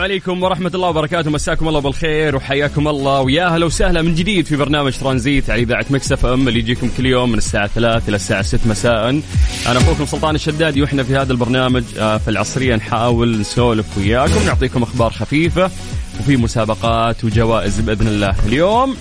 عليكم ورحمة الله وبركاته. مساكم الله بالخير وحياكم الله. ويا هلا وسهلا من جديد في برنامج ترانزيت على إذاعة مكسف أم اللي يجيكم كل يوم من الساعة 3 إلى الساعة 6 مساء. أنا أخوكم سلطان الشدادي وإحنا في هذا البرنامج آه، في العصرية نحاول نسولف وياكم نعطيكم أخبار خفيفة وفي مسابقات وجوائز بإذن الله. اليوم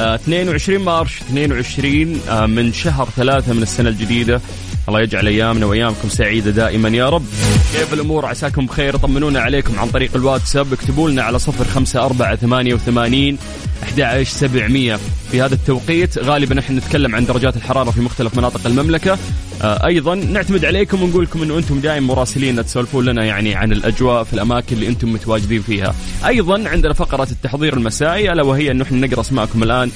آه، 22 مارش 22 آه، من شهر ثلاثة من السنة الجديدة. الله يجعل أيامنا وأيامكم سعيدة دائما يا رب. كيف الأمور؟ عساكم بخير. طمنونا عليكم عن طريق الواتساب. اكتبوا لنا على صفر خمسة أربعة ثمانية وثمانين أحد سبعمية. في هذا التوقيت غالبا إحنا نتكلم عن درجات الحرارة في مختلف مناطق المملكة. آه أيضا نعتمد عليكم ونقول لكم أنه أنتم دائما مراسلين تسولفون لنا يعني عن الأجواء في الأماكن اللي أنتم متواجدين فيها. أيضا عندنا فقرة التحضير المسائي ألا وهي أنه إحنا نقرأ أسماءكم الآن. آه،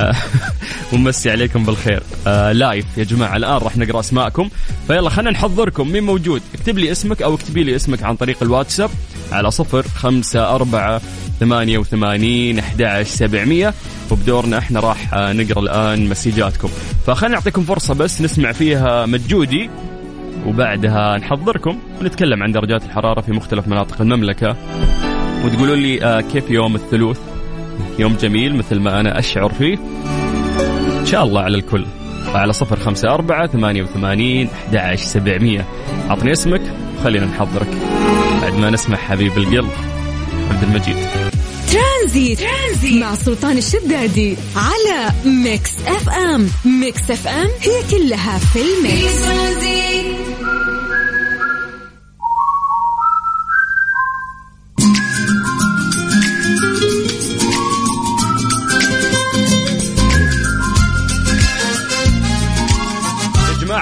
ونمسي عليكم بالخير. آه لايف يا جماعة الآن راح نقرأ أسماءكم. فيلا خلينا نحضركم. مين موجود؟ اكتب لي اسمك أو اكتبي لي اسمك عن طريق الواتساب على صفر خمسة أربعة ثمانية وثمانين أحد سبعمية. وبدورنا إحنا راح آه، نقرأ الآن مسيجاتكم. فخلينا نعطيكم فرصة بس نسمع فيها مجودي وبعدها نحضركم ونتكلم عن درجات الحرارة في مختلف مناطق المملكة. وتقولوا لي آه، كيف يوم الثلوث يوم جميل مثل ما أنا أشعر فيه. إن شاء الله على الكل. على صفر خمسة أربعة ثمانية وثمانين أحد سبعمية. أعطني اسمك وخلينا نحضرك. بعد ما نسمع حبيب القلب عبد المجيد. ترانزيت, ترانزيت مع سلطان الشدادي على ميكس أف أم. ميكس أف أم هي كلها في الميكس.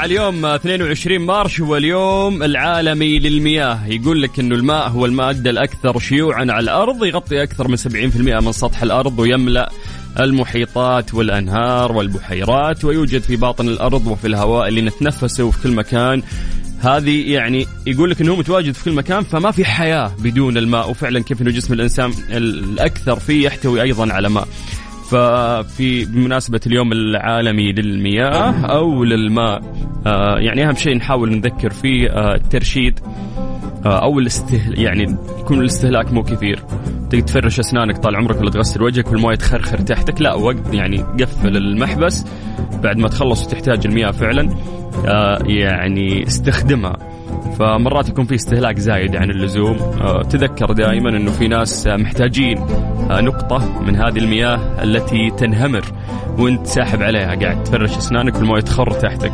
اليوم 22 مارش هو اليوم العالمي للمياه. يقول لك أنه الماء هو المادة الأكثر شيوعا على الأرض يغطي أكثر من 70% من سطح الأرض ويملأ المحيطات والأنهار والبحيرات ويوجد في باطن الأرض وفي الهواء اللي نتنفسه وفي كل مكان. هذه يعني يقول لك إنه متواجد في كل مكان فما في حياة بدون الماء وفعلا كيف إنه جسم الإنسان الأكثر فيه يحتوي أيضا على ماء. ففي بمناسبة اليوم العالمي للمياه أو للماء آه يعني أهم شيء نحاول نذكر فيه آه الترشيد آه أو الاستهل يعني يكون الاستهلاك مو كثير. تفرش أسنانك طال عمرك ولا تغسل وجهك والمويه تخرخر تحتك لا وقت يعني قفل المحبس. بعد ما تخلص وتحتاج المياه فعلا يعني استخدمها. فمرات يكون في استهلاك زايد عن اللزوم. آه، تذكر دائما إنه في ناس آه، محتاجين آه، نقطة من هذه المياه التي تنهمر وانت ساحب عليها. قاعد تفرش أسنانك والموية تخر تحتك.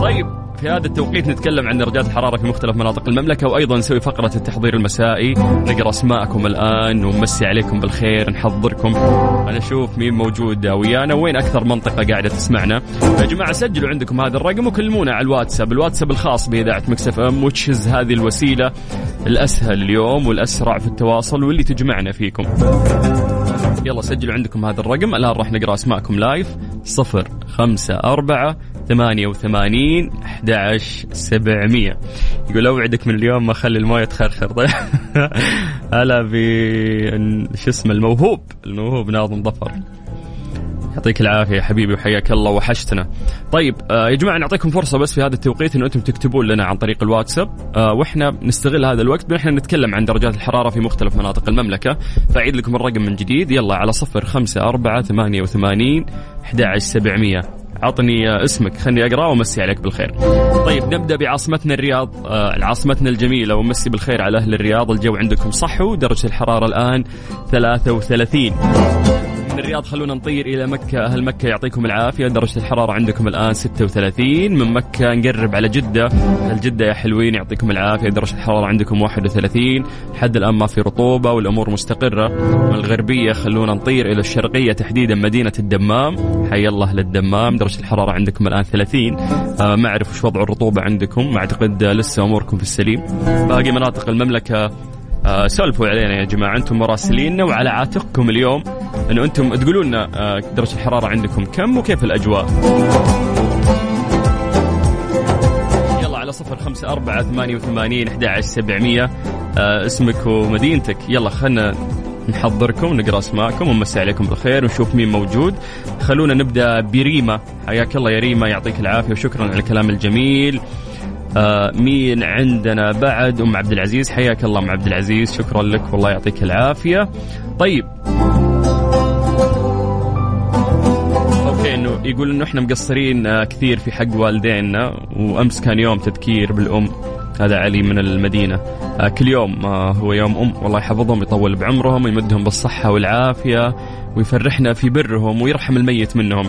طيب. في هذا التوقيت نتكلم عن درجات الحرارة في مختلف مناطق المملكة وأيضا نسوي فقرة التحضير المسائي. نقرأ أسماءكم الآن ونمسي عليكم بالخير نحضركم. أنا أشوف مين موجود ويانا. وين أكثر منطقة قاعدة تسمعنا؟ يا جماعة سجلوا عندكم هذا الرقم وكلمونا على الواتساب. الواتساب الخاص بإذاعة مكسف أم وتشز هذه الوسيلة الأسهل اليوم والأسرع في التواصل واللي تجمعنا فيكم. يلا سجلوا عندكم هذا الرقم. الآن راح نقرأ أسماءكم لايف صفر خمسة أربعة ثمانية وثمانين أحد عشر سبعمية. يقول أوعدك من اليوم ما أخلي الموية تخرخر. هلا ب شو اسمه الموهوب. الموهوب ناظم ظفر. يعطيك العافية حبيبي وحياك الله وحشتنا. طيب آه يا جماعة نعطيكم فرصة بس في هذا التوقيت إنه أنتم تكتبون لنا عن طريق الواتساب. آه وإحنا نستغل هذا الوقت بأن نتكلم عن درجات الحرارة في مختلف مناطق المملكة. فأعيد لكم الرقم من جديد. يلا على صفر خمسة أربعة ثمانية وثمانين أحد سبعمية. عطني اسمك خلني اقرا وأمسي عليك بالخير. طيب نبدأ بعاصمتنا الرياض، آه عاصمتنا الجميلة ومسي بالخير على أهل الرياض، الجو عندكم صحو، درجة الحرارة الآن 33. من الرياض خلونا نطير إلى مكة. أهل مكة يعطيكم العافية. درجه الحراره عندكم الآن 36 من مكة نقرب على جدة. أهل جدة يا حلوين يعطيكم العافية. درجه الحراره عندكم 31 لحد الآن ما في رطوبة والأمور مستقرة. من الغربية خلونا نطير إلى الشرقية تحديدا مدينة الدمام. حي الله أهل الدمام درجه الحراره عندكم الآن 30 آه ما أعرف وش وضع الرطوبة عندكم. أعتقد لسه أموركم في السليم. باقي مناطق المملكة آه سولفوا علينا يا جماعة أنتم مراسليننا وعلى عاتقكم اليوم إنه أنتم تقولوا لنا آه درجة الحرارة عندكم كم وكيف الأجواء؟ يلا على صفر خمسة أربعة ثمانية وثمانين أحد عشر سبعمية. آه اسمك ومدينتك. يلا خلنا نحضركم نقرأ أسماءكم ونمسي عليكم بالخير ونشوف مين موجود. خلونا نبدأ بريما. حياك الله يا ريما يعطيك العافية وشكرا على الكلام الجميل. آه مين عندنا بعد؟ أم عبد العزيز حياك الله أم عبد العزيز شكرا لك والله يعطيك العافية. طيب. أوكي إنه يقول إنه إحنا مقصرين آه كثير في حق والدينا وأمس كان يوم تذكير بالأم هذا علي من المدينة. آه كل يوم هو يوم أم والله يحفظهم يطول بعمرهم ويمدهم بالصحة والعافية ويفرحنا في برهم ويرحم الميت منهم.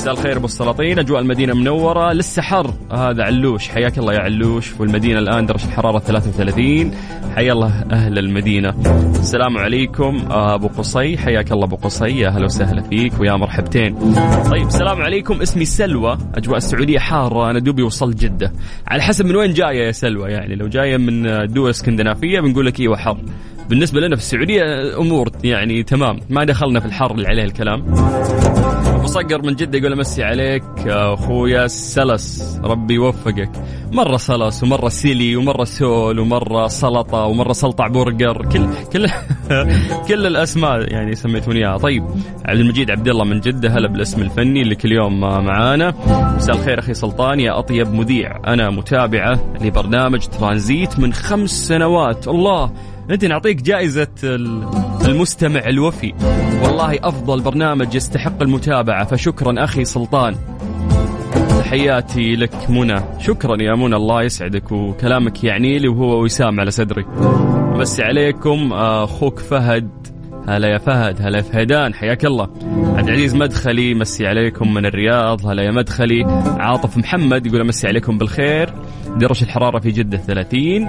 مساء الخير أبو السلاطين. أجواء المدينة منورة. لسه حر هذا علوش. حياك الله يا علوش. والمدينه الآن درجة الحرارة 33 حيا الله أهل المدينة. السلام عليكم. أبو قصي. حياك الله أبو قصي. يا أهلا وسهلا فيك ويا مرحبتين. طيب السلام عليكم. اسمي سلوى. أجواء السعودية حارة. أنا دوبي وصلت جدة. على حسب من وين جاية يا سلوى يعني. لو جاية من دول اسكندنافية بنقول لك إيوه حر. بالنسبة لنا في السعودية أمور يعني تمام. ما دخلنا في الحر اللي عليه الكلام. مصقر من جدة يقول امسي عليك أخويا سلس. ربي يوفقك. مرة سلس ومرة سيلي ومرة سول ومرة سلطة ومرة سلطع برجر. كل كل كل الأسماء يعني سميتوني إياها. طيب عبد المجيد عبد الله من جدة هلا بالاسم الفني اللي كل يوم معانا. مساء الخير أخي سلطان يا أطيب مذيع. أنا متابعة لبرنامج ترانزيت من خمس سنوات. الله انت نعطيك جائزة المستمع الوفي. والله أفضل برنامج يستحق المتابعة فشكرا أخي سلطان. تحياتي لك منى. شكرا يا منى الله يسعدك وكلامك يعني لي وهو وسام على صدري. بس عليكم أخوك فهد هلا يا فهد هلا يا فهدان حياك الله. عبد العزيز مدخلي مسي عليكم من الرياض. هلا يا مدخلي. عاطف محمد يقول مسي عليكم بالخير. درجة الحرارة في جدة 30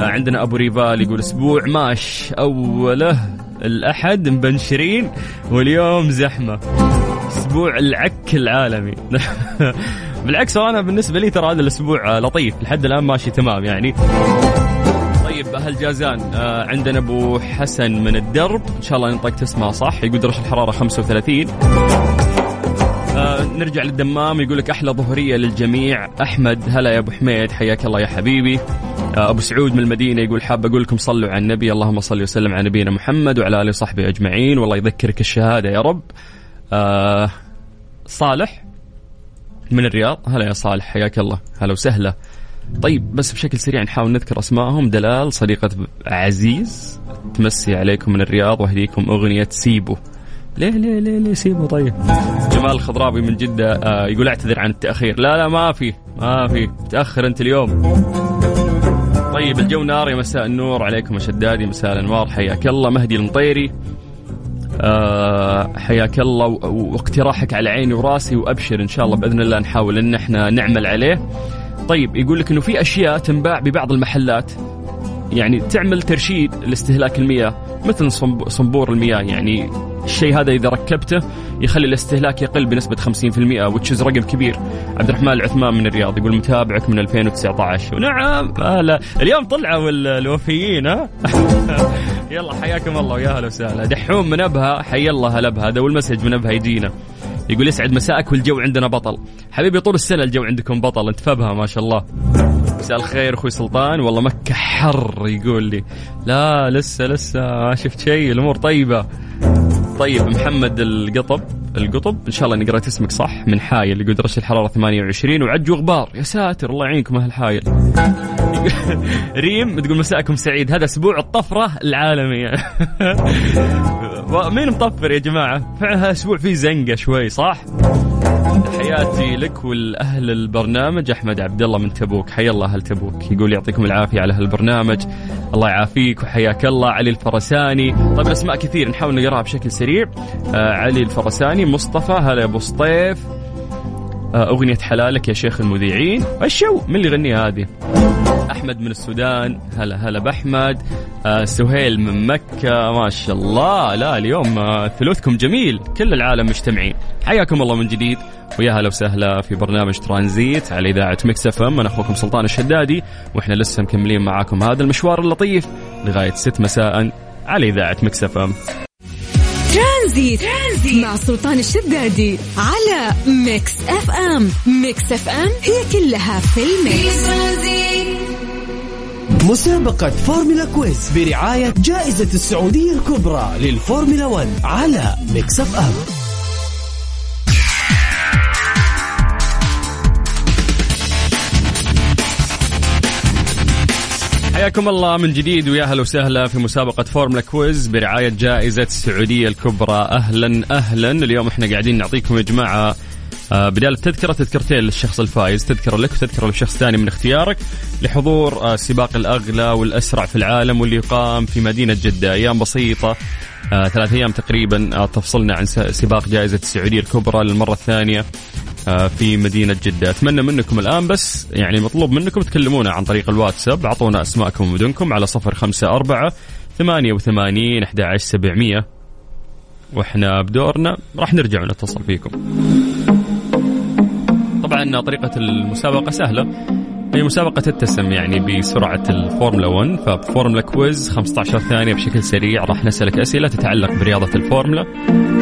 عندنا أبو ريفال يقول أسبوع ماش أوله الأحد مبنشرين واليوم زحمة. أسبوع العك العالمي. بالعكس أنا بالنسبة لي ترى هذا الأسبوع لطيف. لحد الآن ماشي تمام يعني. أهل جازان آه عندنا أبو حسن من الدرب. إن شاء الله نطقت اسمها صح؟ يقول درجه الحرارة 35 آه نرجع للدمام يقول لك أحلى ظهرية للجميع. أحمد هلا يا أبو حميد حياك الله يا حبيبي. آه أبو سعود من المدينة يقول حاب أقول لكم صلوا على النبي اللهم صل وسلم على نبينا محمد وعلى آله وصحبه أجمعين. والله يذكرك الشهادة يا رب. آه صالح من الرياض. هلا يا صالح حياك الله. هلا وسهلا. طيب بس بشكل سريع نحاول نذكر أسمائهم. دلال صديقة عزيز تمسي عليكم من الرياض وأهديكم أغنية سيبو. ليه ليه ليه ليه سيبو؟ طيب. جمال الخضراوي من جدة آه يقول اعتذر عن التأخير. لا لا ما في ما في. تأخر أنت اليوم. طيب الجو نار يا مساء النور عليكم شدادي مساء الأنوار. حياك الله مهدي المطيري. أه حياك الله واقتراحك على عيني وراسي وأبشر إن شاء الله بإذن الله نحاول إن إحنا نعمل عليه. طيب يقول لك إنه في أشياء تنباع ببعض المحلات. يعني تعمل ترشيد لاستهلاك المياه مثل صنبور المياه. يعني الشيء هذا إذا ركبته يخلي الاستهلاك يقل بنسبة 50% وتشز رقم كبير. عبد الرحمن العثمان من الرياض يقول متابعك من 2019 ونعم هلا اليوم طلعوا الوفيين ها؟ يلا حياكم الله ويا هلا وسهلا. دحوم من أبها حي الله هلا بها. هذا والمسج من أبها يجينا. يقول يسعد مساءك والجو عندنا بطل. حبيبي طول السنة الجو عندكم بطل انت فبها ما شاء الله. مساء الخير أخوي سلطان والله مكة حر يقول لي. لا لسه لسه ما شفت شيء الأمور طيبة. طيب محمد القطب القطب إن شاء الله اني قرأت اسمك صح من حايل يقول درجة الحرارة 28 وعج وغبار يا ساتر الله يعينكم أهل حايل. ريم تقول مساءكم سعيد هذا أسبوع الطفرة العالمية. مين مطفر يا جماعة؟ فعلا أسبوع فيه زنقة شوي صح؟ تحياتي لك والأهل البرنامج. أحمد عبد الله من تبوك. حيا الله أهل تبوك. يقول يعطيكم العافية على هالبرنامج. الله يعافيك وحياك الله. علي الفرساني. طيب الاسماء كثير. نحاول نقرأها بشكل سريع. آه علي الفرساني مصطفى. هلا أبو سطيف. آه أغنية حلالك يا شيخ المذيعين. الشو من اللي يغنيها هذه؟ أحمد من السودان. هلا هلا بأحمد. آه سهيل من مكة ما شاء الله. لا اليوم آه ثلوثكم جميل. كل العالم مجتمعين. حياكم الله من جديد. ويا هلا وسهلا في برنامج ترانزيت على إذاعة مكس إف إم. أنا أخوكم سلطان الشدادي وإحنا لسه مكملين معاكم هذا المشوار اللطيف لغاية 6 مساء على إذاعة مكس إف إم. ترانزيت. ترانزيت مع سلطان الشدادي على ميكس إف إم. ميكس إف إم هي كلها في في الميكس. ترانزيت مسابقة Formula Quiz برعاية جائزة السعودية الكبرى للفورمولا 1 على ميكس اف ام حياكم الله من جديد ويا أهلا وسهلا في مسابقة Formula Quiz برعاية جائزة السعودية الكبرى. أهلا أهلا. اليوم إحنا قاعدين نعطيكم يا جماعة آه، بدال التذكرة تذكرتين للشخص الفايز تذكرة لك وتذكرة لشخص ثاني من اختيارك لحضور آه، سباق الأغلى والأسرع في العالم واللي يقام في مدينة جدة. أيام بسيطة آه، ثلاث أيام تقريبا آه، تفصلنا عن سباق جائزة السعودية الكبرى للمرة الثانية آه، في مدينة جدة. أتمنى منكم الآن بس يعني مطلوب منكم تكلمونا عن طريق الواتساب. أعطونا أسماءكم ومدنكم على صفر خمسة أربعة ثمانية وثمانين أحد عشر سبعمية. وإحنا بدورنا راح نرجع ونتصل فيكم. طبعا طريقة المسابقة سهلة. هي مسابقة تتسم يعني بسرعة الفورمولا 1 فب Formula Quiz 15 ثانية بشكل سريع. راح نسألك أسئلة تتعلق برياضة الفورمولا.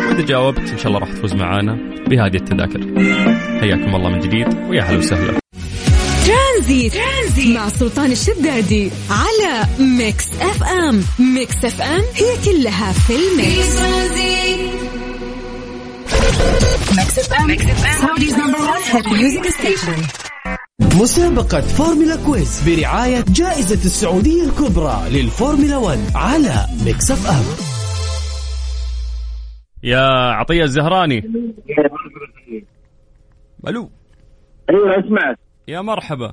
وإذا جاوبت إن شاء الله راح تفوز معانا بهذه التذاكر. حياكم الله من جديد ويا هلا وسهلا. ترانزيت. ترانزيت مع سلطان الشدادي على ميكس أف أم. ميكس أف أم هي كلها في في ال mix. ترانزيت مسابقة Formula Quiz برعاية جائزة السعودية الكبرى للفورمولا 1 على ميكس اف ام يا عطية الزهراني. ألو. أيوه أسمعك. يا مرحبا.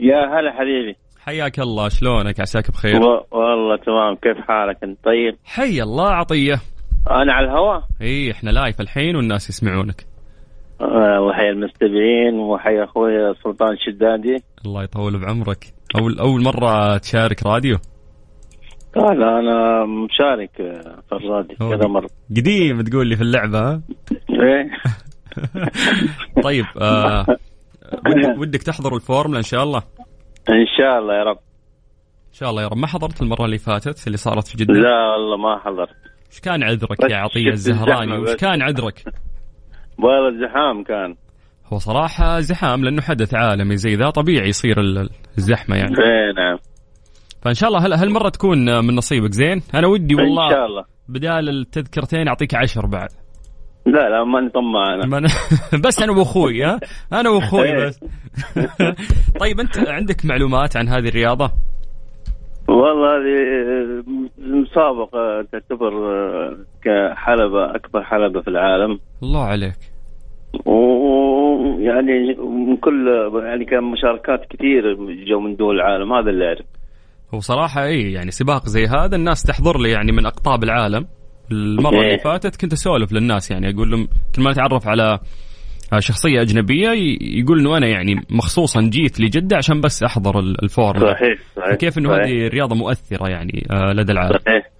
يا هلا حبيبي. حياك الله شلونك؟ عساك بخير؟ و- والله تمام. كيف حالك أنت؟ طيب. حي الله عطية. أنا على الهواء إي إحنا live الحين والناس يسمعونك. آه، وحيا المستمعين وحيا أخوي سلطان شدادي. الله يطول بعمرك. اول أول مرة تشارك راديو؟ قال أنا مشارك آه، في الراديو. كذا مرة. قديم تقول لي في اللعبة ها؟ إيه. طيب آه ودك, ودك تحضر الفورمولا إن شاء الله؟ إن شاء الله يا رب. إن شاء الله يا رب. ما حضرت المرة اللي فاتت اللي صارت في جدة؟ لا والله ما حضرت. وش كان عذرك يا شفت الزهراني؟ وش. كان عذرك؟ والله الزحام كان. هو صراحة زحام لأنه حدث عالمي زي ذا طبيعي يصير ال- الزحمة يعني. إيه نعم. فإن شاء الله هل هالمرة تكون من نصيبك؟ زين. أنا ودي إن والله شاء الله. بدال التذكرتين أعطيك عشر بعد. لا لا ما نطمع أنا أنا بس أنا وأخوي ها؟ أنا وأخوي بس. طيب أنت عندك معلومات عن هذه الرياضة؟ والله هذه مسابقة تعتبر آه، كحلبة أكبر حلبة في العالم. الله عليك. ويعني من كل يعني كان مشاركات كثير جو من دول العالم هذا اللي أعرف. هو صراحة إي يعني سباق زي هذا الناس تحضر لي يعني من أقطاب العالم. المرة اللي إيه. فاتت كنت أسولف للناس يعني أقول لهم كل ما أتعرف على شخصية أجنبية ي- يقول إنه أنا يعني مخصوصا جيت لجدة عشان بس أحضر ال- الفورمولا صحيح صحيح كيف إنه صحيح. هذه رياضة مؤثرة يعني آه، لدى العالم؟ صحيح.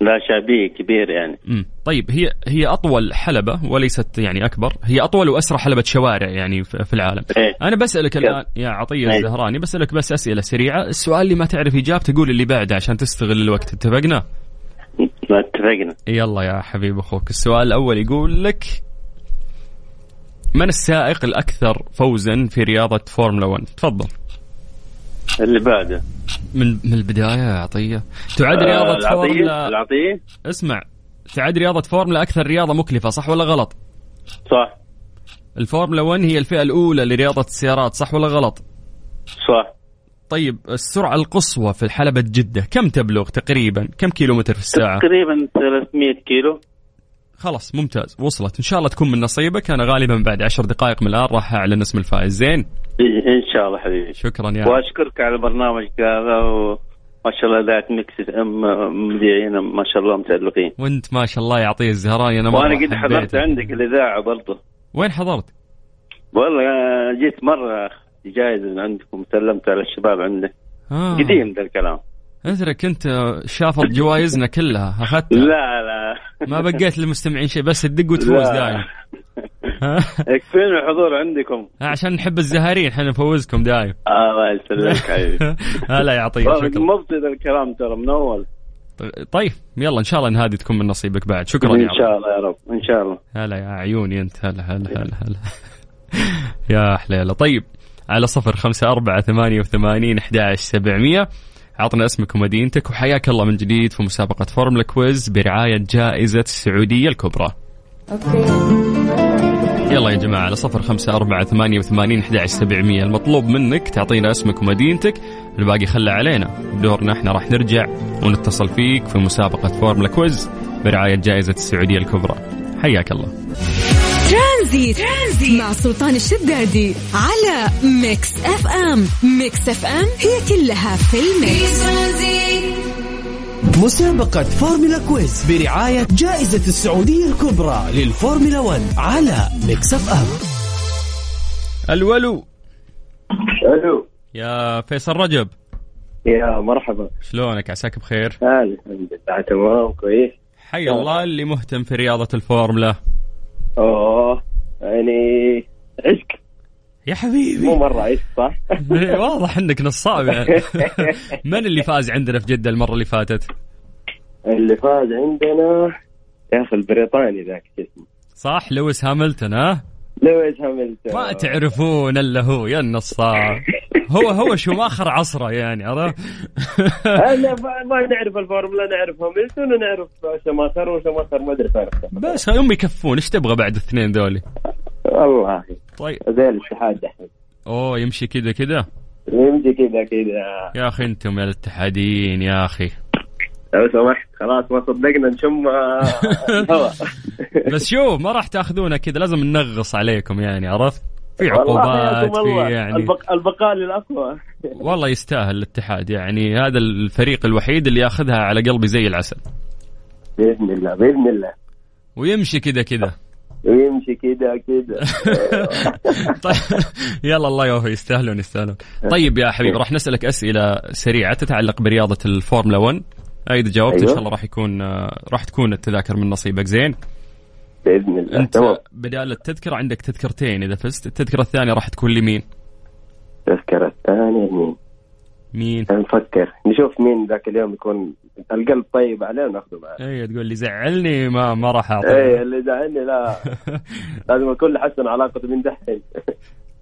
لا شعبية كبير يعني. مم. طيب هي هي أطول حلبة وليست يعني أكبر هي أطول وأسرع حلبة شوارع يعني في العالم. إيه. أنا بسألك الآن يا عطية إيه. الزهراني بسألك بس أسئلة سريعة. السؤال اللي ما تعرف إجابته قول اللي بعده عشان تستغل الوقت. اتفقنا؟ ما اتفقنا. يلا يا حبيب أخوك. السؤال الأول يقول لك من السائق الأكثر فوزا في رياضة فورمولا 1 تفضل اللي بعده من من البداية يا عطية تعد آه، رياضة العطية فورمولا العطية اسمع تعد رياضة فورمولا أكثر رياضة مكلفة صح ولا غلط؟ صح الفورمولا 1 هي الفئة الأولى لرياضة السيارات صح ولا غلط؟ صح طيب السرعة القصوى في حلبة جدة كم تبلغ تقريبا؟ كم كيلومتر في الساعة؟ تقريبا 300 كيلو خلاص ممتاز. وصلت. إن شاء الله تكون من نصيبك. أنا غالبا بعد عشر دقائق من الآن راح أعلن اسم الفائز. زين. إن شاء الله حبيبي. شكرا يا وأشكرك على البرنامج هذا وما شاء الله اذاعه ميكس إم مذيعين ما شاء الله متألقين. وأنت ما شاء الله يا عطية الزهراني أنا وأنا قد. حضرت عندك الإذاعة برضه وين حضرت؟ والله جيت مرة من عندكم سلمت على الشباب عندك. آه. قديم ذا الكلام. ادري كنت شافط جوائزنا كلها أخذتها؟ لا لا. ما بقيت للمستمعين شيء بس تدق وتفوز. دايم. ها؟ يكفيني الحضور عندكم. عشان نحب الزهارين إحنا نفوزكم دايم. الله يسلمك حبيبي. هلا يا عطية والله شكرا. مبسط الكلام ترى من أول. طيب يلا إن شاء الله ان هذه تكون من نصيبك بعد. شكرا إن شاء الله. يا رب إن شاء الله. هلا يا عيوني أنت هلا هلا هلا هلا. يا حليلة. طيب على صفر خمسة أربعة ثمانية وثمانين أحد سبعمية. عطنا اسمك ومدينتك وحياك الله من جديد في مسابقة Formula Quiz برعاية جائزة السعودية الكبرى. يلا يا جماعة على صفر خمسة أربعة ثمانية وثمانين أحد سبعمية. المطلوب منك تعطينا اسمك ومدينتك الباقي خلى علينا. بدورنا إحنا راح نرجع ونتصل فيك في مسابقة Formula Quiz برعاية جائزة السعودية الكبرى. حياك الله. ترانزيت. ترانزيت مع سلطان الشدادي على ميكس اف ام. ميكس اف ام هي كلها في ال mix. مسابقة Formula Quiz برعاية جائزة السعودية الكبرى للفورمولا 1 على ميكس اف ام. الولو ألو. يا فيصل رجب. يا مرحبا. شلونك؟ عساك بخير؟ هلا الحمد لله تمام كويس. حي الله اللي مهتم في رياضة الفورمولا. أوه يعني عشق. يا مو حبيبي مرة عشق صح؟ واضح إنك نصاب يعني. من اللي فاز عندنا في جدة المرة اللي فاتت؟ اللي فاز عندنا يا أخي البريطاني ذاك اسمه؟ صح لويس هاملتون ها؟ لويس هاملتون ما تعرفون إلا هو يا النصاب. هو هو شوماخر عصره يعني عرفت؟ أنا ما, نعرف الفورمولا نعرف هاملتون ونعرف شوماخر وشوماخر ما أدري فارق بس هم يكفون إيش تبغى بعد الاثنين ذولي؟ والله. طيب. زي الاتحاد أوه يمشي كذا كذا؟ يمشي كذا كذا. يا أخي أنتم يا الاتحاديين يا أخي. لو سمحت خلاص ما صدقنا نشم آه، الهواء. بس شوف ما راح تاخذونا كذا لازم ننغص عليكم يعني عرفت؟ في عقوبات في. يعني البق... البقاء للأقوى. والله يستاهل الاتحاد يعني هذا الفريق الوحيد اللي ياخذها على قلبي زي العسل. بإذن الله بإذن الله. ويمشي كذا كذا. يمشي كذا كذا. طيب يلا الله يوفي يستاهلون يستاهلون. طيب يا حبيبي راح نسألك أسئلة سريعة تتعلق برياضة الفورمولا 1 اذا جاوبت إن أيوة. شاء الله راح يكون راح تكون التذاكر من نصيبك. زين؟ بإذن الله. أنت تمام. بدال التذكرة عندك تذكرتين إذا فزت. التذكرة الثانية راح تكون لمين؟ التذكرة الثانية مين؟ مين نفكر نشوف مين ذاك اليوم يكون القلب طيب عليه وناخذه معاه اي تقول لي زعلني ما ما راح أعطيه. اللي زعلني لا. لازم الكل حسن علاقته من دحين.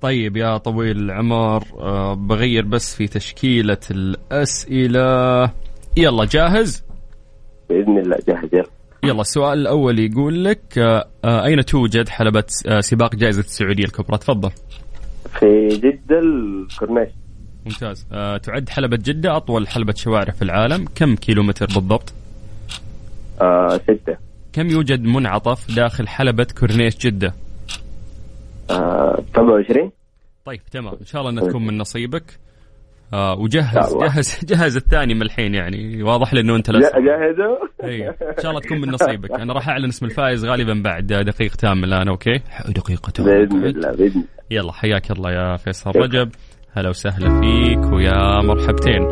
طيب يا طويل العمر آه، بغير بس في تشكيلة الأسئلة. يلا جاهز؟ بإذن الله جاهز يلا. يلا السؤال الأول يقول لك آه، آه، أين توجد حلبة آه، سباق جائزة السعودية الكبرى؟ تفضل. في جدة الكورنيش. ممتاز. تعد حلبة جدة أطول حلبة شوارع في العالم. كم كيلومتر بالضبط؟ آه ستة. كم يوجد منعطف داخل حلبة كورنيش جدة؟ آه 27 طيب تمام. إن شاء الله أنها تكون من نصيبك. آه وجهز. جهز جهز الثاني من الحين يعني. واضح لي إنه أنت لسه جاهزة؟ إي. إن شاء الله تكون من نصيبك. أنا راح أعلن اسم الفائز غالبا بعد دقيقتين من الآن okay؟ دقيقتين بإذن الله بإذن الله. يلا حياك الله يا فيصل رجب. هلا وسهلا فيك ويا مرحبتين.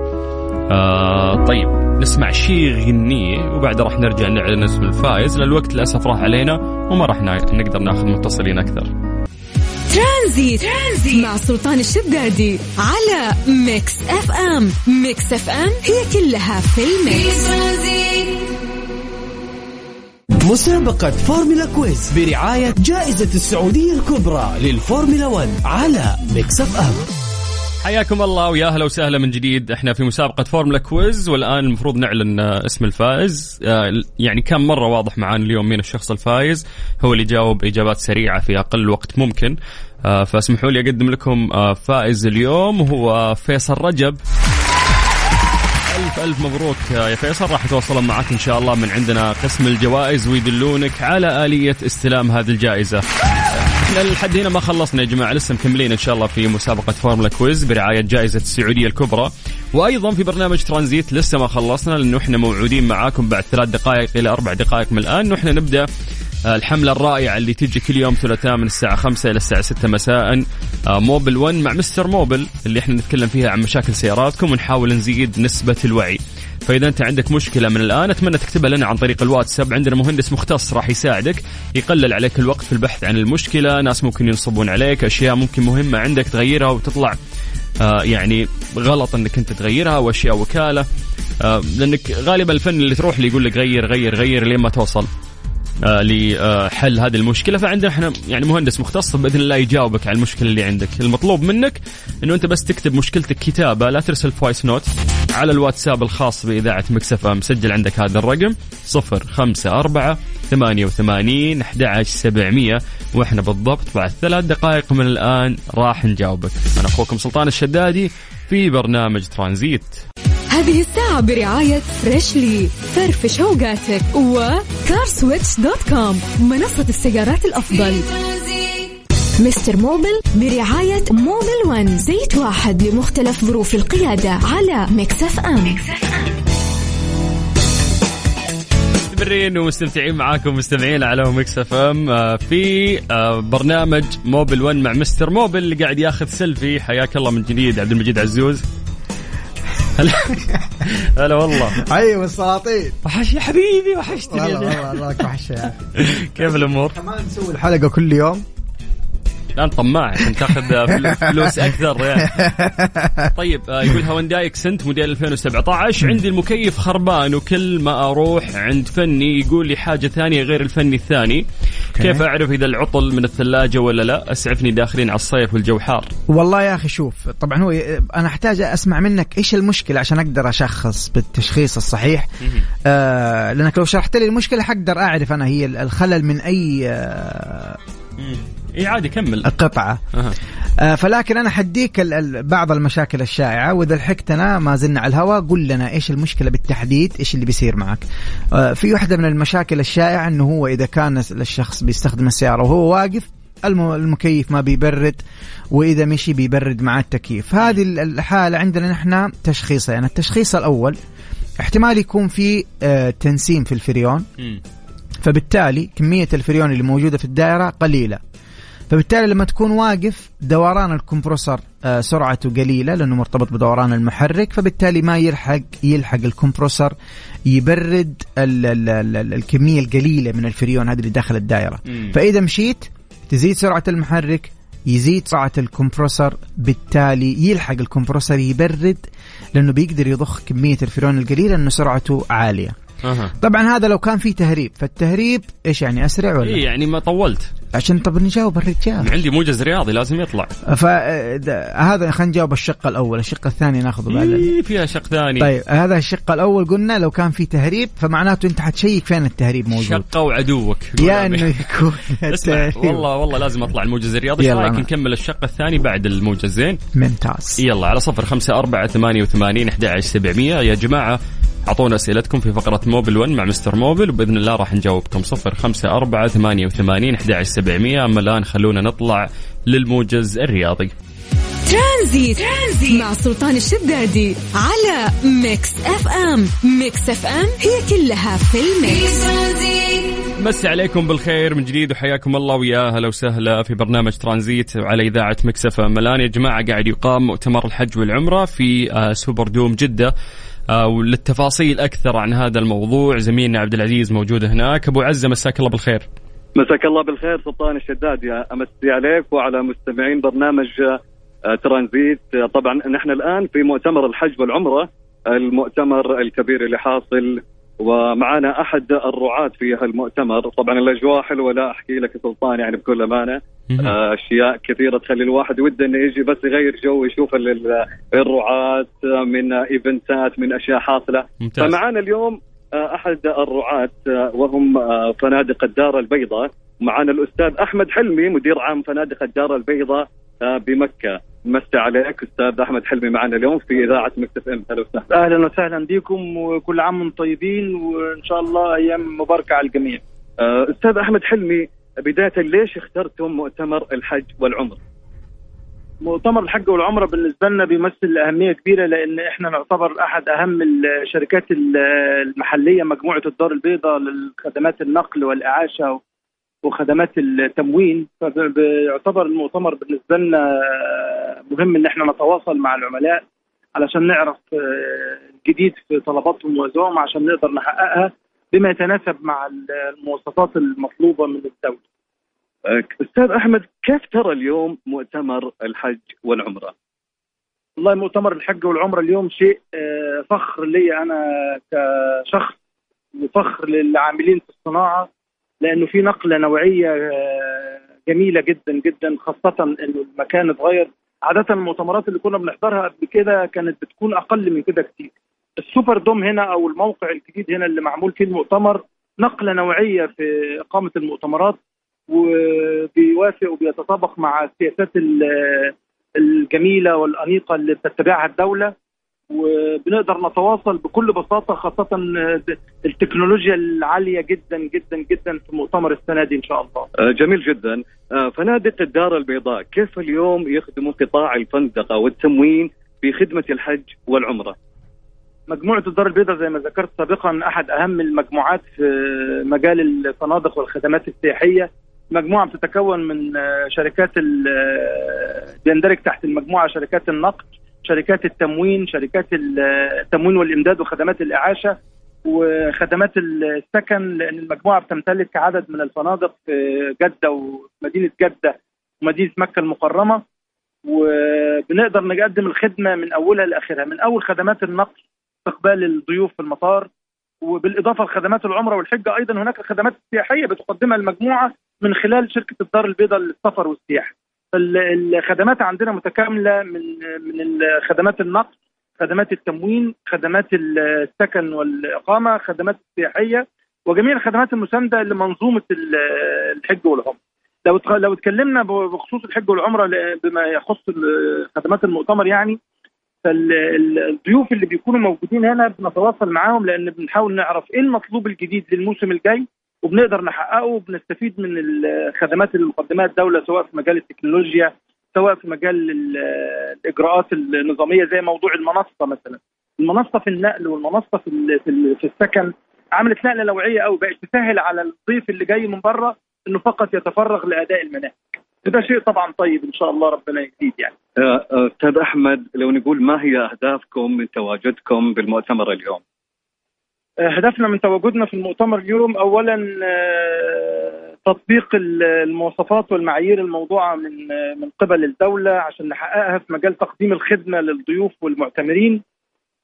آه طيب نسمع شي غنية وبعد راح نرجع نعلن اسم الفائز. لأن الوقت للأسف راح علينا وما راح نقدر ناخذ متصلين أكثر. ترانزيت. مع سلطان الشدادي على Mix FM Mix FM هي كلها في ال Mix مسابقة Formula Quiz برعاية جائزة السعودية الكبرى للفورمولا 1 على Mix FM حياكم الله ويا أهلا وسهلا من جديد. إحنا في مسابقة Formula Quiz والآن المفروض نعلن آه، اسم الفائز. آه، يعني كان مرة واضح معانا اليوم مين الشخص الفايز هو اللي جاوب إجابات سريعة في أقل وقت ممكن. آه، فاسمحوا لي أقدم لكم فائز اليوم هو فيصل رجب. ألف ألف مبروك يا فيصل. راح يتواصلون معك إن شاء الله من عندنا قسم الجوائز ويدلونك على آلية استلام هذه الجائزة. إحنا لحد هنا ما خلصنا يا جماعة لسه مكملين إن شاء الله في مسابقة Formula Quiz برعاية جائزة السعودية الكبرى. وأيضا في برنامج ترانزيت لسه ما خلصنا لأنه إحنا موعودين معاكم بعد ثلاث دقائق إلى أربع دقائق من الآن. إنه إحنا نبدأ آه، الحملة الرائعة اللي تجي كل يوم ثلاثاء من الساعة 5 إلى الساعة 6 مساء. آه، Mobil 1 مع Mr Mobil اللي إحنا نتكلم فيها عن مشاكل سياراتكم ونحاول نزيد نسبة الوعي. فإذا أنت عندك مشكلة من الآن أتمنى تكتبها لنا عن طريق الواتساب. عندنا مهندس مختص راح يساعدك يقلل عليك الوقت في البحث عن المشكلة. ناس ممكن ينصبون عليك أشياء ممكن مهمة عندك تغيرها وتطلع آه يعني غلط أنك أنت تغيرها وأشياء وكالة. آه لأنك غالبا الفني اللي تروح اللي يقول لك غير غير غير لين ما توصل. لحل هذه المشكلة. فعندنا إحنا يعني مهندس مختص باذن الله يجاوبك على المشكلة اللي عندك. المطلوب منك إنه أنت بس تكتب مشكلتك كتابة لا ترسل voice note على الواتساب الخاص بإذاعة Mix FM. سجل عندك هذا الرقم 054 88 11700 وإحنا بالضبط بعد ثلاث دقائق من الآن راح نجاوبك. أنا أخوكم سلطان الشدادي في برنامج ترانزيت. هذه الساعة برعاية Freshly فرفش اوقاتك و CarSwitch.com منصة السيارات الأفضل. Mr Mobil برعاية Mobil One. زيت واحد لمختلف ظروف القيادة على Mix FM مستمرين ومستمتعين معاكم مستمعين على Mix FM في آه، برنامج Mobil 1 مع Mr Mobil اللي قاعد ياخذ سيلفي. حياك الله من جديد عبد المجيد عزوز. هلا. هلا والله. أيوه السلاطين وحش يا حبيبي وحشتني. والله والله أخي كيف الأمور؟ كمان نسوي الحلقة كل يوم. الان طماع عشان تاخذ فل- فلوس أكثر يعني. طيب آه، يقول Hyundai Accent موديل 2017 عندي المكيف خربان وكل ما أروح عند فني يقول لي حاجة ثانية غير الفني الثاني. كيف أعرف إذا العطل من الثلاجة ولا لا؟ أسعفني داخلين على الصيف والجو حار والله يا أخي شوف طبعا هو أنا أحتاج أسمع منك إيش المشكلة عشان أقدر أشخص بالتشخيص الصحيح. آه لأنك لو شرحت لي المشكلة حقدر أعرف أنا هي الخلل من أي آه اي عادي كمل. قطعه أها. آه فلكن أنا حديك بعض المشاكل الشائعة وإذا لحقتنا ما زلنا على الهواء قل لنا إيش المشكلة بالتحديد إيش اللي بيصير معك. آه في واحدة من المشاكل الشائعة إنه هو إذا كان الشخص بيستخدم السيارة وهو واقف الم- المكيف ما بيبرد وإذا مشي بيبرد مع التكييف. هذه ال- الحالة عندنا نحن تشخيصين. يعني التشخيص الأول احتمال يكون في آه تنسيم في الفريون. فبالتالي كمية الفريون اللي موجودة في الدائرة قليلة. فبالتالي لما تكون واقف دوران الكمبروسر آه، سرعته قليلة لأنه مرتبط بدوران المحرك فبالتالي ما يلحق يلحق الكمبروسر يبرد ال ال ال ال الكمية القليلة من الفريون هذه اللي داخل الدائرة مم. فإذا مشيت تزيد سرعة المحرك يزيد سرعة الكمبروسر بالتالي يلحق الكمبروسر يبرد لأنه بيقدر يضخ كمية الفريون القليلة لأنه سرعته عالية أها. طبعا هذا لو كان في تهريب فالتهريب إيش يعني أسرع ولا؟ إي يعني ما طولت. عشان طب نجاوب الرجال. عندي موجز رياضي لازم يطلع. فهذا خلينا نجاوب الشق الأول الشق الثاني ناخذه بعد إيه فيها شق ثاني. طيب هذا الشق الأول قلنا لو كان في تهريب فمعناته أنت حتشيك فين التهريب موجود. شقه وعدوك يا إنه يكون اسمع والله والله لازم أطلع الموجز الرياضي. إيش يلا رأيك. نكمل الشق الثاني بعد الموجز زين ممتاز. يلا على صفر خمسة أربعة ثمانية وثمانين أحد عشر سبعمية. يا جماعة أعطونا أسئلتكم في فقرة موبل 1 مع مستر موبل وبإذن الله راح نجاوبكم. صفر خمسة أربعة ثمانية وثمانين أحد عشر سبعمية. أما الآن خلونا نطلع للموجز الرياضي. Transit. Transit مع سلطان الشدادي على Mix FM. Mix FM هي كلها في ال Mix. مسي عليكم بالخير من جديد وحياكم الله ويا هلا وسهلا في برنامج ترانزيت على إذاعة Mix FM الآن يا جماعة قاعد يقام مؤتمر الحج والعمرة في آه، Super Dome جدة. وللتفاصيل أكثر عن هذا الموضوع زميلنا عبد العزيز موجود هناك. أبو عزة مساك الله بالخير. مساك الله بالخير سلطان الشداد. يا أمسي عليك وعلى مستمعين برنامج آه، ترانزيت. آه، طبعا نحن الآن في مؤتمر الحج والعمرة المؤتمر الكبير اللي حاصل ومعنا أحد الرعاة في هالمؤتمر. طبعا الاجواء حلوة لا أحكي لك سلطان يعني بكل أمانة. آه، أشياء كثيرة تخلي الواحد وده إنه يجي بس يغير جو يشوف ال- ال- الرعاة من إيفنتات من أشياء حاصلة. ممتاز. فمعانا اليوم آه، أحد الرعاة آه، وهم فنادق الدار البيضاء. معانا الأستاذ أحمد حلمي مدير عام فنادق الدار البيضاء بمكة. مسي عليك أستاذ أحمد حلمي معنا اليوم في إذاعة مكتف إم أهلا وسهلا أهلا وسهلا بكم وكل عام وأنتم طيبين وإن شاء الله أيام مباركة على الجميع. آه، أستاذ أحمد حلمي بداية ليش اخترتم مؤتمر الحج والعمره؟ مؤتمر الحج والعمرة بالنسبة لنا بيمثل أهمية كبيرة لأن إحنا نعتبر أحد أهم الشركات ال- المحلية مجموعة الدار البيضاء للخدمات النقل والإعاشة وخدمات التموين فبيعتبر المؤتمر بالنسبة لنا مهم إن إحنا نتواصل مع العملاء علشان نعرف آه، الجديد في طلباتهم وذوقهم عشان نقدر نحققها بما يتناسب مع المواصفات المطلوبة من الدولة. أستاذ أحمد كيف ترى اليوم مؤتمر الحج والعمرة؟ والله مؤتمر الحج والعمرة اليوم شيء آه، فخر لي أنا كشخص وفخر للعاملين في الصناعة لأنه في نقلة نوعية آه، جميلة جدا جدا خاصة إنه المكان اتغير. عادة المؤتمرات اللي كنا بنحضرها قبل كده كانت بتكون أقل من كده كتير. السوبر دوم هنا أو الموقع الجديد هنا اللي معمول فيه المؤتمر نقلة نوعية في إقامة المؤتمرات وبيوافق وبيتطابق مع السياسات ال- الجميلة والأنيقة اللي بتتبعها الدولة. وبنقدر نتواصل بكل بساطة خاصة التكنولوجيا العالية جدا جدا جدا في مؤتمر السنة دي إن شاء الله. آه، جميل جدا آه، فنادق الدار البيضاء كيف اليوم يخدموا قطاع الفندقه والتموين في خدمة الحج والعمرة؟ مجموعة الدار البيضاء زي ما ذكرت سابقا أحد أهم المجموعات في مجال الفنادق والخدمات السياحية مجموعة بتتكون من آه، شركات آه، بيندرج تحت المجموعة شركات النقد شركات التموين شركات ال- التموين والإمداد وخدمات الإعاشة وخدمات السكن لأن المجموعة بتمتلك عدد من الفنادق في جدة ومدينة جدة ومدينة مكة المكرمة وبنقدر نقدم الخدمة من أولها لآخرها من أول خدمات النقل استقبال الضيوف في المطار وبالإضافة لخدمات العمرة والحجة أيضا هناك خدمات سياحية بتقدمها المجموعة من خلال شركة الدار البيضاء للسفر والسياحة. فالخدمات عندنا متكاملة من من خدمات النقل، خدمات التموين، خدمات السكن والإقامة، خدمات السياحية وجميع الخدمات المساندة لمنظومة ال- الحج والعمرة. لو لو اتكلمنا بخصوص الحج والعمرة بما يخص خدمات المؤتمر يعني فالضيوف اللي بيكونوا موجودين هنا بنتواصل معاهم لأن بنحاول نعرف إيه المطلوب الجديد للموسم الجاي وبنقدر نحققه وبنستفيد من الخدمات اللي مقدمها الدولة سواء في مجال التكنولوجيا سواء في مجال ال- الإجراءات النظامية زي موضوع المنصة مثلا. المنصة في النقل والمنصة في في, ال- في السكن عملت نقلة نوعية قوي بقت تسهل على الضيف اللي جاي من بره إنه فقط يتفرغ لأداء المناهج. وده شيء طبعا طيب إن شاء الله ربنا يزيد يعني. أستاذ أحمد لو نقول ما هي أهدافكم من تواجدكم بالمؤتمر اليوم؟ هدفنا من تواجدنا في المؤتمر اليوم اولا آه، تطبيق ال- المواصفات والمعايير الموضوعة من آه، من قبل الدولة عشان نحققها في مجال تقديم الخدمة للضيوف والمعتمرين.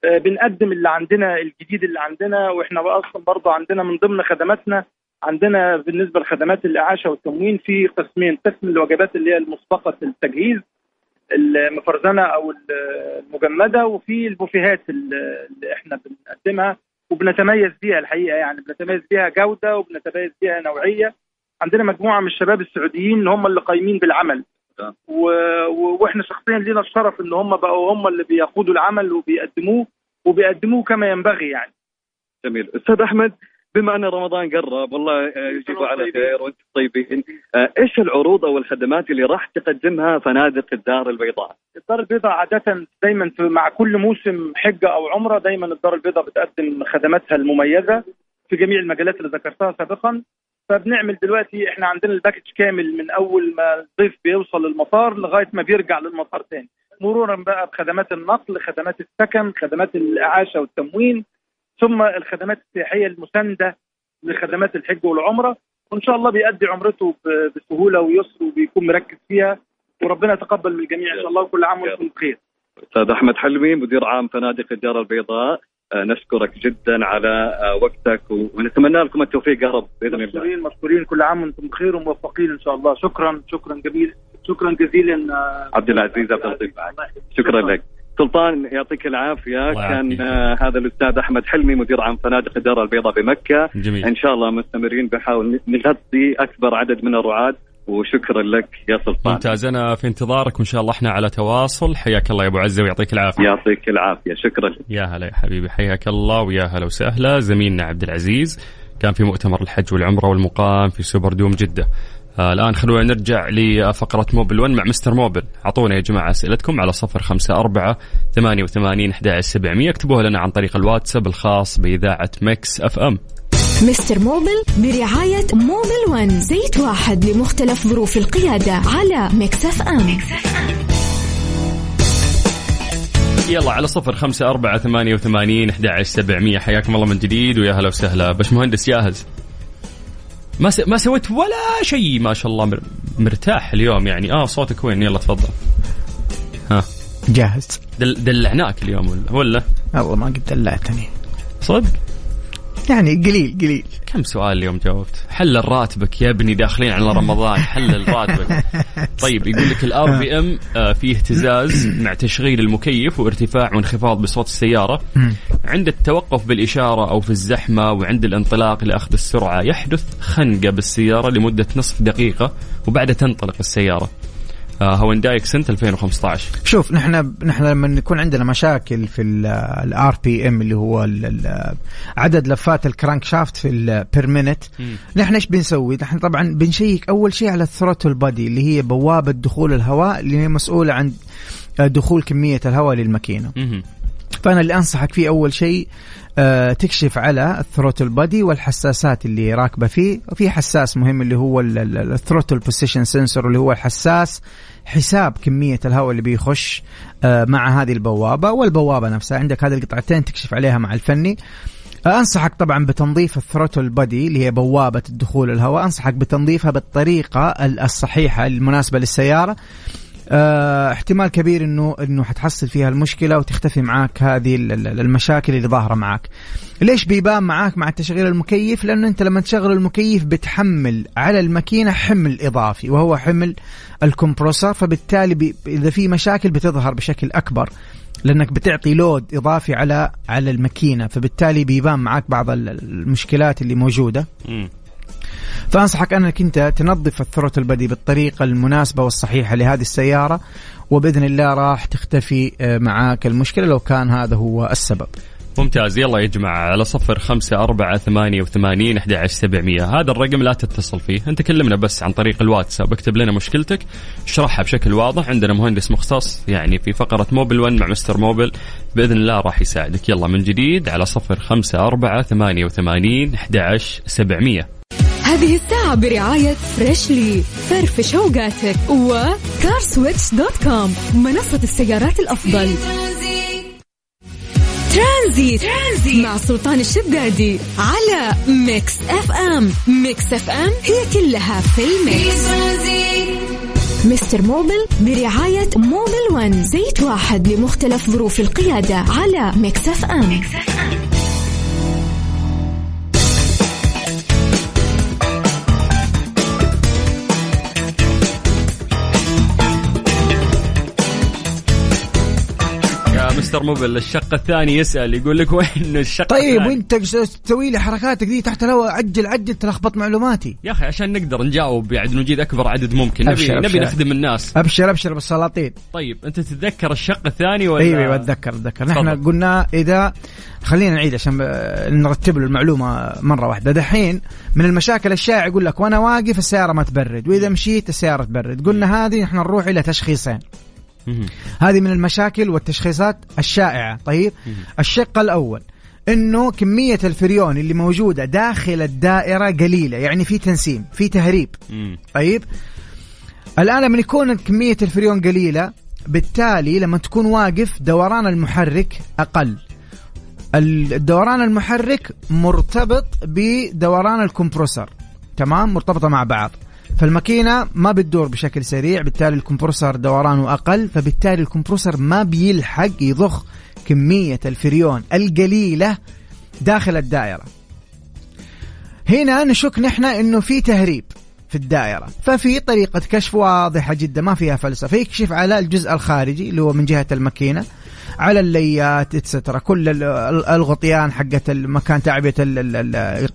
آه، بنقدم اللي عندنا الجديد اللي عندنا وإحنا أصلا برضه عندنا من ضمن خدماتنا عندنا بالنسبة لخدمات الإعاشة والتموين في قسمين. قسم الوجبات اللي هي المسبقه التجهيز المفرزنة أو المجمدة وفي البوفيهات اللي إحنا بنقدمها. وبنتميز بيها الحقيقة يعني بنتميز بيها جودة وبنتميز بيها نوعية. عندنا مجموعة من الشباب السعوديين اللي هم اللي قايمين بالعمل. و... و... وإحنا شخصيا لينا الشرف إن هم بقوا هم اللي بيقودوا العمل وبيقدموه وبيقدموه كما ينبغي يعني. جميل. أستاذ أحمد بما أن رمضان قرب والله آه، يجيبوا على خير وأنتم طيبين. آه، إيش العروض أو الخدمات اللي راح تقدمها فنادق الدار البيضاء؟ الدار البيضاء عادة دايما في مع كل موسم حجة أو عمرة دايما الدار البيضاء بتقدم خدماتها المميزة في جميع المجالات اللي ذكرتها سابقا. فبنعمل دلوقتي إحنا عندنا الباكج كامل من أول ما الضيف بيوصل للمطار لغاية ما بيرجع للمطار تاني. مرورا بقى بخدمات النقل خدمات السكن خدمات الإعاشة والتموين. ثم الخدمات السياحية المساندة لخدمات الحج والعمرة وإن شاء الله بيأدي عمرته ب- بسهولة ويسر وبيكون مركز فيها وربنا يتقبل من الجميع. إن شاء الله وكل عام وأنتم بخير. أستاذ أحمد حلمي مدير عام فنادق الدار البيضاء آه، نشكرك جدا على آه، وقتك ونتمنى لكم التوفيق يا رب بإذن الله. مشكورين مشكورين كل عام وأنتم بخير وموفقين إن شاء الله. شكرا شكرا جميل شكرا جزيلا آه، عبد العزيز عبد اللطيف. شكرا لك. سلطان يعطيك العافية. كان. آه، هذا الأستاذ أحمد حلمي مدير عام فنادق الدار البيضاء بمكة. جميل. إن شاء الله مستمرين بحاول نغطي أكبر عدد من الرعاة. وشكرا لك يا سلطان. ممتاز. أنا في انتظارك وإن شاء الله إحنا على تواصل. حياك الله يا أبو عزة ويعطيك العافية. يعطيك العافية. شكرا لك. يا هلا يا حبيبي حياك الله ويا هلا وسهلا. زميلنا عبد العزيز كان في مؤتمر الحج والعمرة والمقام في سوبر دوم جدة. الآن خلونا نرجع لفقرة Mobil 1 مع Mr Mobil. أعطونا يا جماعة أسئلتكم على صفر خمسة أربعة ثمانية وثمانين أحد سبعمية. اكتبوها لنا عن طريق الواتساب الخاص بإذاعة Mix FM. Mr Mobil برعاية Mobil One. زيت واحد لمختلف ظروف القيادة على Mix FM. يلا على صفر خمسة أربعة ثمانية وثمانين أحد سبعمية. حياكم الله من جديد ويا هلا وسهلا. باش مهندس جاهز ما س... ما سويت ولا شيء ما شاء الله مر... مرتاح اليوم يعني. آه صوتك وين؟ يلا تفضل. ها. جاهز. دل... دلعناك اليوم ولا ولا؟ والله ما قد دلعتني. صدق؟ يعني قليل قليل. كم سؤال اليوم جاوبت؟ حلل راتبك يا ابني داخلين على رمضان حلل راتبك طيب يقول لك ال RPM فيه اهتزاز مع تشغيل المكيف وارتفاع وانخفاض بصوت السيارة. عند التوقف بالإشارة أو في الزحمة وعند الانطلاق لأخذ السرعة يحدث خنقة بالسيارة لمدة نصف دقيقة وبعدها تنطلق السيارة. Hyundai Accent 2015 شوف نحن نحن لما يكون عندنا مشاكل في ال RPM اللي هو ال- ال- عدد لفات ال crankshaft في ال per minute نحن إيش بنسوي؟ نحن طبعا بنشيك أول شيء على ال throttle body اللي هي بوابة دخول الهواء اللي هي مسؤولة عن دخول كمية الهواء للماكينة. فانا اللي أنصحك فيه أول شيء آه، تكشف على ال throttle body والحساسات اللي راكبة فيه. وفي حساس مهم اللي هو ال throttle position sensor اللي هو الحساس. حساب كمية الهواء اللي بيخش آه، مع هذه البوابة والبوابة نفسها. عندك هذه القطعتين تكشف عليها مع الفني. آه، أنصحك طبعا بتنظيف ال throttle body اللي هي بوابة الدخول الهواء. أنصحك بتنظيفها بالطريقة الصحيحة المناسبة للسيارة. آه، احتمال كبير انه إنه حتحصل فيها المشكلة وتختفي معاك هذه ال- ال- المشاكل اللي ظاهرة معاك. ليش بيبان معاك مع تشغيل المكيف؟ لأنه أنت لما تشغل المكيف بتحمل على الماكينة حمل إضافي وهو حمل الكمبروسر فبالتالي إذا في مشاكل بتظهر بشكل أكبر. لأنك بتعطي لود إضافي على على الماكينة فبالتالي بيبان معاك بعض ال- المشكلات اللي موجودة. مم. فأنصحك أنك أنت تنظف الثروت البدي بالطريقة المناسبة والصحيحة لهذه السيارة وبإذن الله راح تختفي آه، معاك المشكلة لو كان هذا هو السبب. ممتاز. يلا يا جماعة على صفر خمسة أربعة ثمانية وثمانين أحد سبعمية. هذا الرقم لا تتصل فيه. أنت كلمنا بس عن طريق الواتساب. اكتب لنا مشكلتك اشرحها بشكل واضح. عندنا مهندس مختص يعني في فقرة موبل 1 مع مستر موبل. بإذن الله راح يساعدك. يلا من جديد على صفر خمسة أربعة ثمانية وثمانين أحد سبعمية. هذه الساعة برعاية Freshly فرفش اوقاتك و CarSwitch.com منصة السيارات الأفضل. Transit, Transit. مع سلطان الشدادي على Mix FM Mix FM هي كلها في ال Mix. Mr Mobil برعاية Mobil One. زيت واحد لمختلف ظروف القيادة على Mix FM يا مستر موبل الشق الثاني يسأل يقول لك وين الشق طيب؟ وانت تسوي لي حركاتك دي تحت الهواء عجل عجل تلخبط معلوماتي. يا أخي عشان نقدر نجاوب يعني نجيد أكبر عدد ممكن نبي, أبشر، نبي أبشر. نخدم الناس أبشر أبشر بالسلاطين. طيب أنت تتذكر الشق الثاني ولا إيوه إيوه أتذكر أتذكر نحن. قلنا اذا خلينا نعيد عشان نرتب له المعلومة مرة واحدة دحين من المشاكل الشائعة يقول لك وأنا واقف السيارة ما تبرد وإذا مشيت السيارة تبرد قلنا هذه نحن نروح إلى تشخيصين. هذه من المشاكل والتشخيصات الشائعة. طيب الشق الأول إنه كمية الفريون اللي موجودة داخل الدائرة قليلة يعني في تنسيم في تهريب. طيب الآن لما يكون كمية الفريون قليلة بالتالي لما تكون واقف دوران المحرك أقل. الدوران المحرك مرتبط بدوران الكمبروسر. تمام؟ مرتبطة مع بعض. فالماكينة ما بتدور بشكل سريع بالتالي الكمبرسور دورانه أقل فبالتالي الكمبرسور ما بيلحق يضخ كمية الفريون القليلة داخل الدائرة. هنا نشك نحن إنه في تهريب في الدائرة ففي طريقة كشف واضحة جدا ما فيها فلسفة يكشف على الجزء الخارجي اللي هو من جهة الماكينة على الليات اتسترا كل ال- ال- الغطيان حقت مكان تعبئة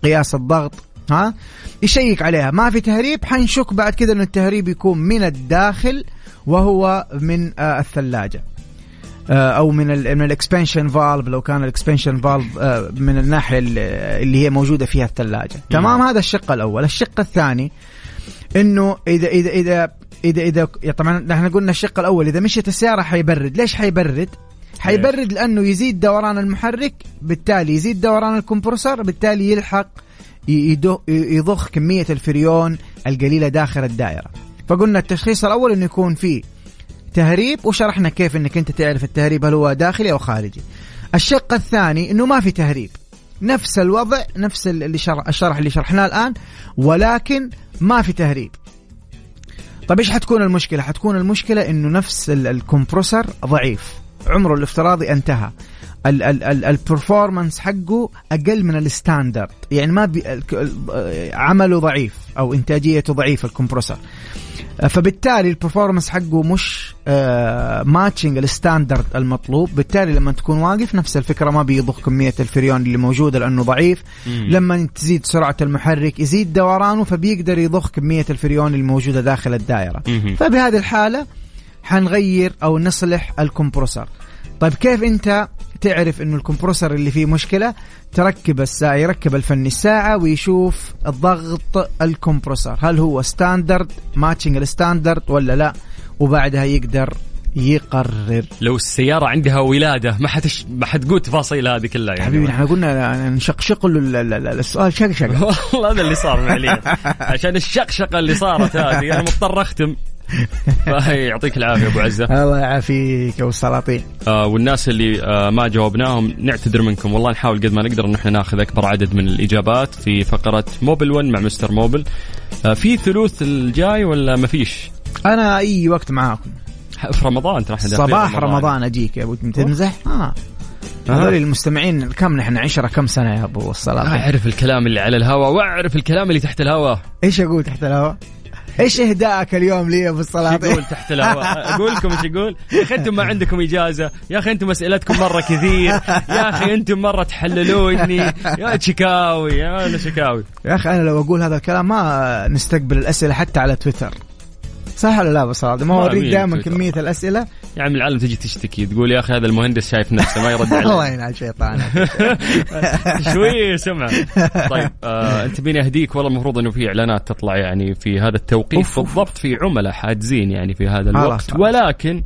قياس الضغط. ها؟ يشيك عليها. ما في تهريب حنشك بعد كذا انه التهريب يكون من الداخل وهو من آه الثلاجة. آه، أو من ال من ال expansion valve لو كان ال expansion valve من الناحية اللي هي موجودة فيها الثلاجة. تمام؟ هذا الشق الأول. الشق الثاني إنه إذا إذا إذا إذا إذا طبعا نحن قلنا الشق الأول. إذا مشيت السيارة حيبرد. ليش حيبرد؟ حيبرد لأنه يزيد دوران المحرك بالتالي يزيد دوران الكمبرسور بالتالي يلحق يضخ كمية الفريون القليلة داخل الدائرة. فقلنا التشخيص الأول إنه يكون فيه تهريب وشرحنا كيف إنك أنت تعرف التهريب هل هو داخلي أو خارجي. الشق الثاني إنه ما في تهريب. نفس الوضع نفس اللي شرح الشرح اللي شرحناه الآن ولكن ما في تهريب. طيب إيش حتكون المشكلة؟ حتكون المشكلة إنه نفس ال- الكمبروسر ضعيف. عمره الافتراضي انتهى. ال performance حقه أقل من ال standard يعني ما بي عمله ضعيف أو إنتاجيته ضعيفة ال compressor فبالتالي ال performance حقه مش matching ال standard المطلوب. بالتالي لما تكون واقف نفس الفكرة ما بيضخ كمية الفريون اللي موجودة لأنه ضعيف. لما تزيد سرعة المحرك يزيد دورانه فبيقدر يضخ كمية الفريون الموجودة داخل الدائرة. فبهذه الحالة حنغير أو نصلح ال compressor طيب كيف أنت تعرف إنه ال compressor اللي فيه مشكلة؟ تركب الساعة يركب الفني الساعة ويشوف الضغط ال compressor. هل هو standard matching ال standard ولا لا؟ وبعدها يقدر يقرر. لو السيارة عندها ولادة ما حتش ما حتقول تفاصيل هذه كلها يعني. حبيبي إحنا قلنا نشقشق له ال- ال- ال- السؤال شقشقه والله هذا اللي صار فعليا عشان الشقشقة اللي صارت هذه أنا مضطر أختم. يعطيك العافية أبو عزة. الله يعافيك يا أبو السلاطين. آه والناس اللي آه ما جاوبناهم نعتذر منكم. والله نحاول قد ما نقدر إن إحنا ناخذ أكبر عدد من الإجابات في فقرة موبل 1 مع مستر موبل. آه في ثلوث الجاي ولا ما فيش؟ أنا أي وقت معاكم. في رمضان داخلين صباح رمضان. أجيك يا أبو تمزح آه. هذول المستمعين كم نحن؟ عشرة كم سنة يا أبو السلاطين؟ أعرف الكلام اللي على الهواء وأعرف الكلام اللي تحت الهواء إيش أقول تحت الهواء؟ إيش اهدائك اليوم لي يا أبو السلاطين؟ يقول تحت الهواء؟ أقول لكم إيش يقول؟ يا أخي أنتم ما عندكم إجازة. يا أخي أنتم أسئلتكم مرة كثير. يا أخي أنتم مرة تحللوني. يا شكاوي يا شكاوي. يا أخي أنا لو أقول هذا الكلام ما نستقبل الأسئلة حتى على تويتر. صح ولا لا ابو السلاطين؟ ما ما اوريك دائما؟ كمية الأسئلة يا عم العالم تجي تشتكي تقول يا أخي هذا المهندس شايف نفسه ما يرد الله عليه ينعل شيطانك شوي سمع طيب آه أنت بيني أهديك والله المفروض إنه في إعلانات تطلع يعني في هذا التوقيت. بالضبط في عملاء حاجزين يعني في هذا الوقت. ولكن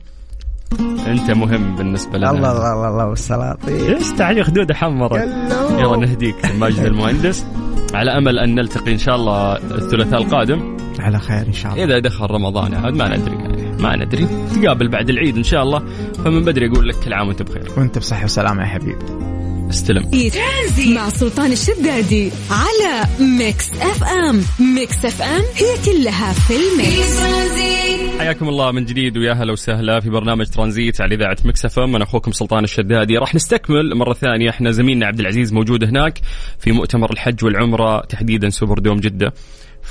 أنت مهم بالنسبة لنا الله الله الله الله ابو السلاطين إيش تعالي خدوده حمرت يلا. يلا نهديك ماجد المهندس على أمل أن نلتقي إن شاء الله الثلاثاء القادم على خير إن شاء الله. إذا دخل رمضان عاد ما ندري يعني ما ندري. تقابل بعد العيد إن شاء الله. فمن بدري أقول لك كل عام وأنت بخير. وأنت بصحة وسلامة يا حبيبي استلم. مع سلطان الشدادي على ميكس اف ام ميكس اف ام هي كلها في الميكس. حياكم الله من جديد ويا هلا وسهلا في برنامج ترانزيت على إذاعة مكس اف ام أنا أخوكم سلطان الشدادي. راح نستكمل مرة ثانية. إحنا زميلنا عبد العزيز موجود هناك في مؤتمر الحج والعمرة تحديدا سوبر دوم جدة.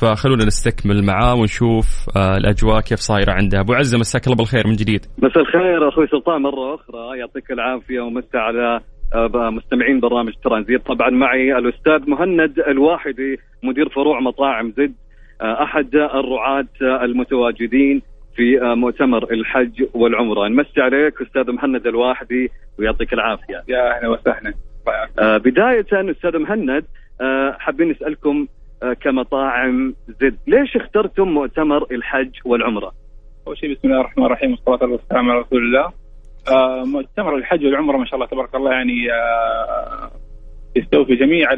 فخلونا نستكمل معاه ونشوف آه الأجواء كيف صايرة عنده. أبو عزة مساك الله بالخير من جديد. مساء الخير أخوي سلطان. مرة أخرى يعطيك العافية ومسا على آه، مستمعين برنامج ترانزيت. طبعا معي الأستاذ مهند الواحدي مدير فروع مطاعم زد آه، أحد الرعاة المتواجدين في مؤتمر الحج والعمرة. نمسي عليك أستاذ مهند الواحدي ويعطيك العافية. يا أهلا وسهلا. بداية أستاذ مهند حابين نسألكم آه، كمطاعم زد. ليش اخترتم مؤتمر الحج والعمرة؟ أول شيء بسم الله الرحمن الرحيم والصلاة والسلام على رسول الله. آه، مؤتمر الحج والعمرة ما شاء الله تبارك الله يعني آه، يستوفي جميع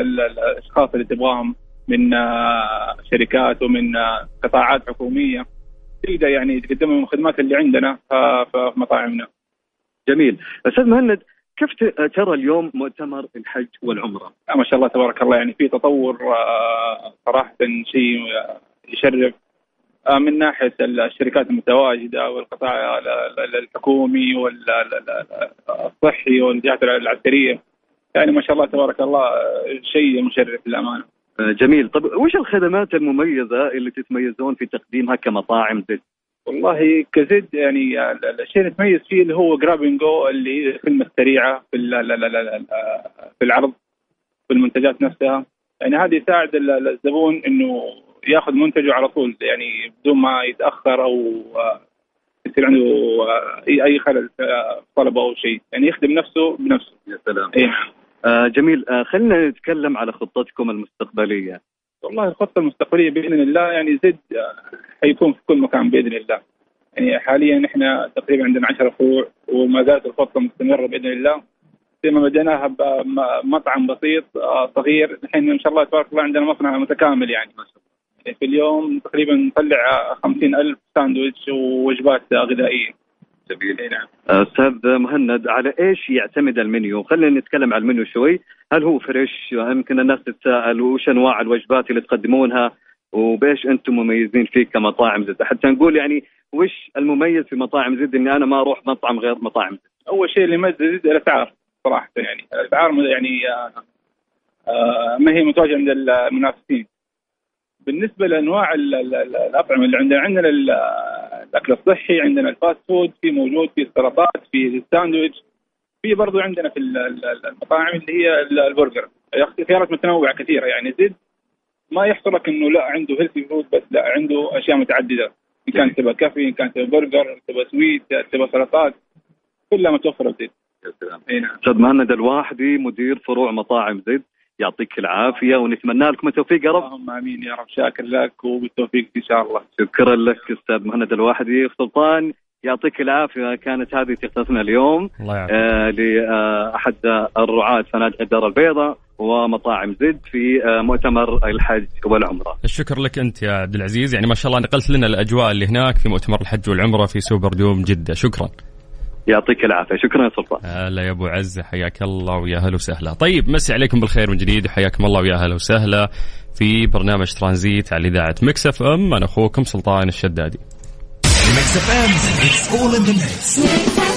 الأشخاص اللي تبغاهم من آه، شركات ومن آه، قطاعات حكومية. تقدر يعني تقدم لهم الخدمات اللي عندنا في مطاعمنا. جميل. أستاذ مهند كيف ترى اليوم مؤتمر الحج والعمرة؟ آه، ما شاء الله تبارك الله يعني في تطور آه، صراحة شيء آه، يشرف من ناحية الشركات المتواجدة والقطاع ال- ال- الحكومي والصحي والجهات العسكرية يعني ما شاء الله تبارك الله شيء مشرف للأمانة جميل طب وش الخدمات المميزة اللي تتميزون في تقديمها كمطاعم؟ والله كزد يعني ال- الشيء اللي نتميز فيه اللي هو grab and go اللي هي الخدمه السريعة في في العرض في المنتجات نفسها. يعني هذه يساعد ال- ال- الزبون إنه ياخذ منتجه على طول يعني بدون ما يتأخر أو يصير عنده اي خلل في طلبه أو شيء. يعني يخدم نفسه بنفسه. يا سلام. إيه. آه جميل. آه خلينا نتكلم على خطتكم المستقبلية. والله الخطة المستقبلية بإذن الله يعني زد آه، حيكون في كل مكان بإذن الله. يعني حاليا إحنا تقريبا عندنا 10 فروع وما زالت الخطة مستمرة بإذن الله. زي ما بديناها بمطعم بسيط آه، صغير. الحين إن شاء الله تبارك الله عندنا مصنع متكامل يعني يعني في اليوم تقريبا نطلع 50 ألف ساندويتش ووجبات غذائية. إيه نعم أستاذ مهند على إيش يعتمد المنيو؟ خلينا نتكلم عن المنيو شوي، هل هو فريش؟ يمكن الناس تتساءل وش أنواع الوجبات اللي تقدمونها؟ وبإيش أنتم مميزين فيه كمطاعم زد؟ حتى نقول يعني وش المميز في مطاعم زد إني أنا ما أروح مطعم غير مطاعم زد؟ أول شيء اللي يميز زد الأسعار صراحة يعني الأسعار يعني آه، آه، ما هي متواجده عند المنافسين بالنسبة لأنواع ال- ال- ال- الأطعمة اللي عندنا عندنا ال- الأكل الصحي عندنا ال fast food في موجود في السلطات في الساندويتش في برضو عندنا في ال- ال- المطاعم اللي هي ال- البرجر. خيارات متنوعة كثيرة يعني زد ما يحصرك إنه لا عنده healthy food بس لا عنده أشياء متعددة. إن كان تبغى coffee إن كان تبغى برجر تبغى sweet تبغى سلطات كلها متوفرة زد يا سلام. إي نعم. أستاذ مهند الواحدي مدير فروع مطاعم زد يعطيك العافية ونتمنى لكم التوفيق يا رب. اللهم آمين يا رب. شاكر لك وبالتوفيق إن شاء الله. شكرا لك أستاذ مهند الواحدي. سلطان يعطيك العافية. كانت هذه تغطيتنا اليوم الله آه لأحد الرعاة فنادق الدار البيضاء ومطاعم زد في آه مؤتمر الحج والعمرة. الشكر لك أنت يا عبد العزيز. يعني ما شاء الله نقلت لنا الأجواء اللي هناك في مؤتمر الحج والعمرة في سوبر دوم جدة. شكرا. يعطيك العافية، شكرا يا سلطان. هلا يا أبو عزه حياك الله ويا هلا وسهلا. طيب مسي عليكم بالخير من جديد وحياكم الله ويا هلا وسهلا في برنامج ترانزيت على إذاعة مكس إف إم. أنا أخوكم سلطان الشدادي. Mix FM, it's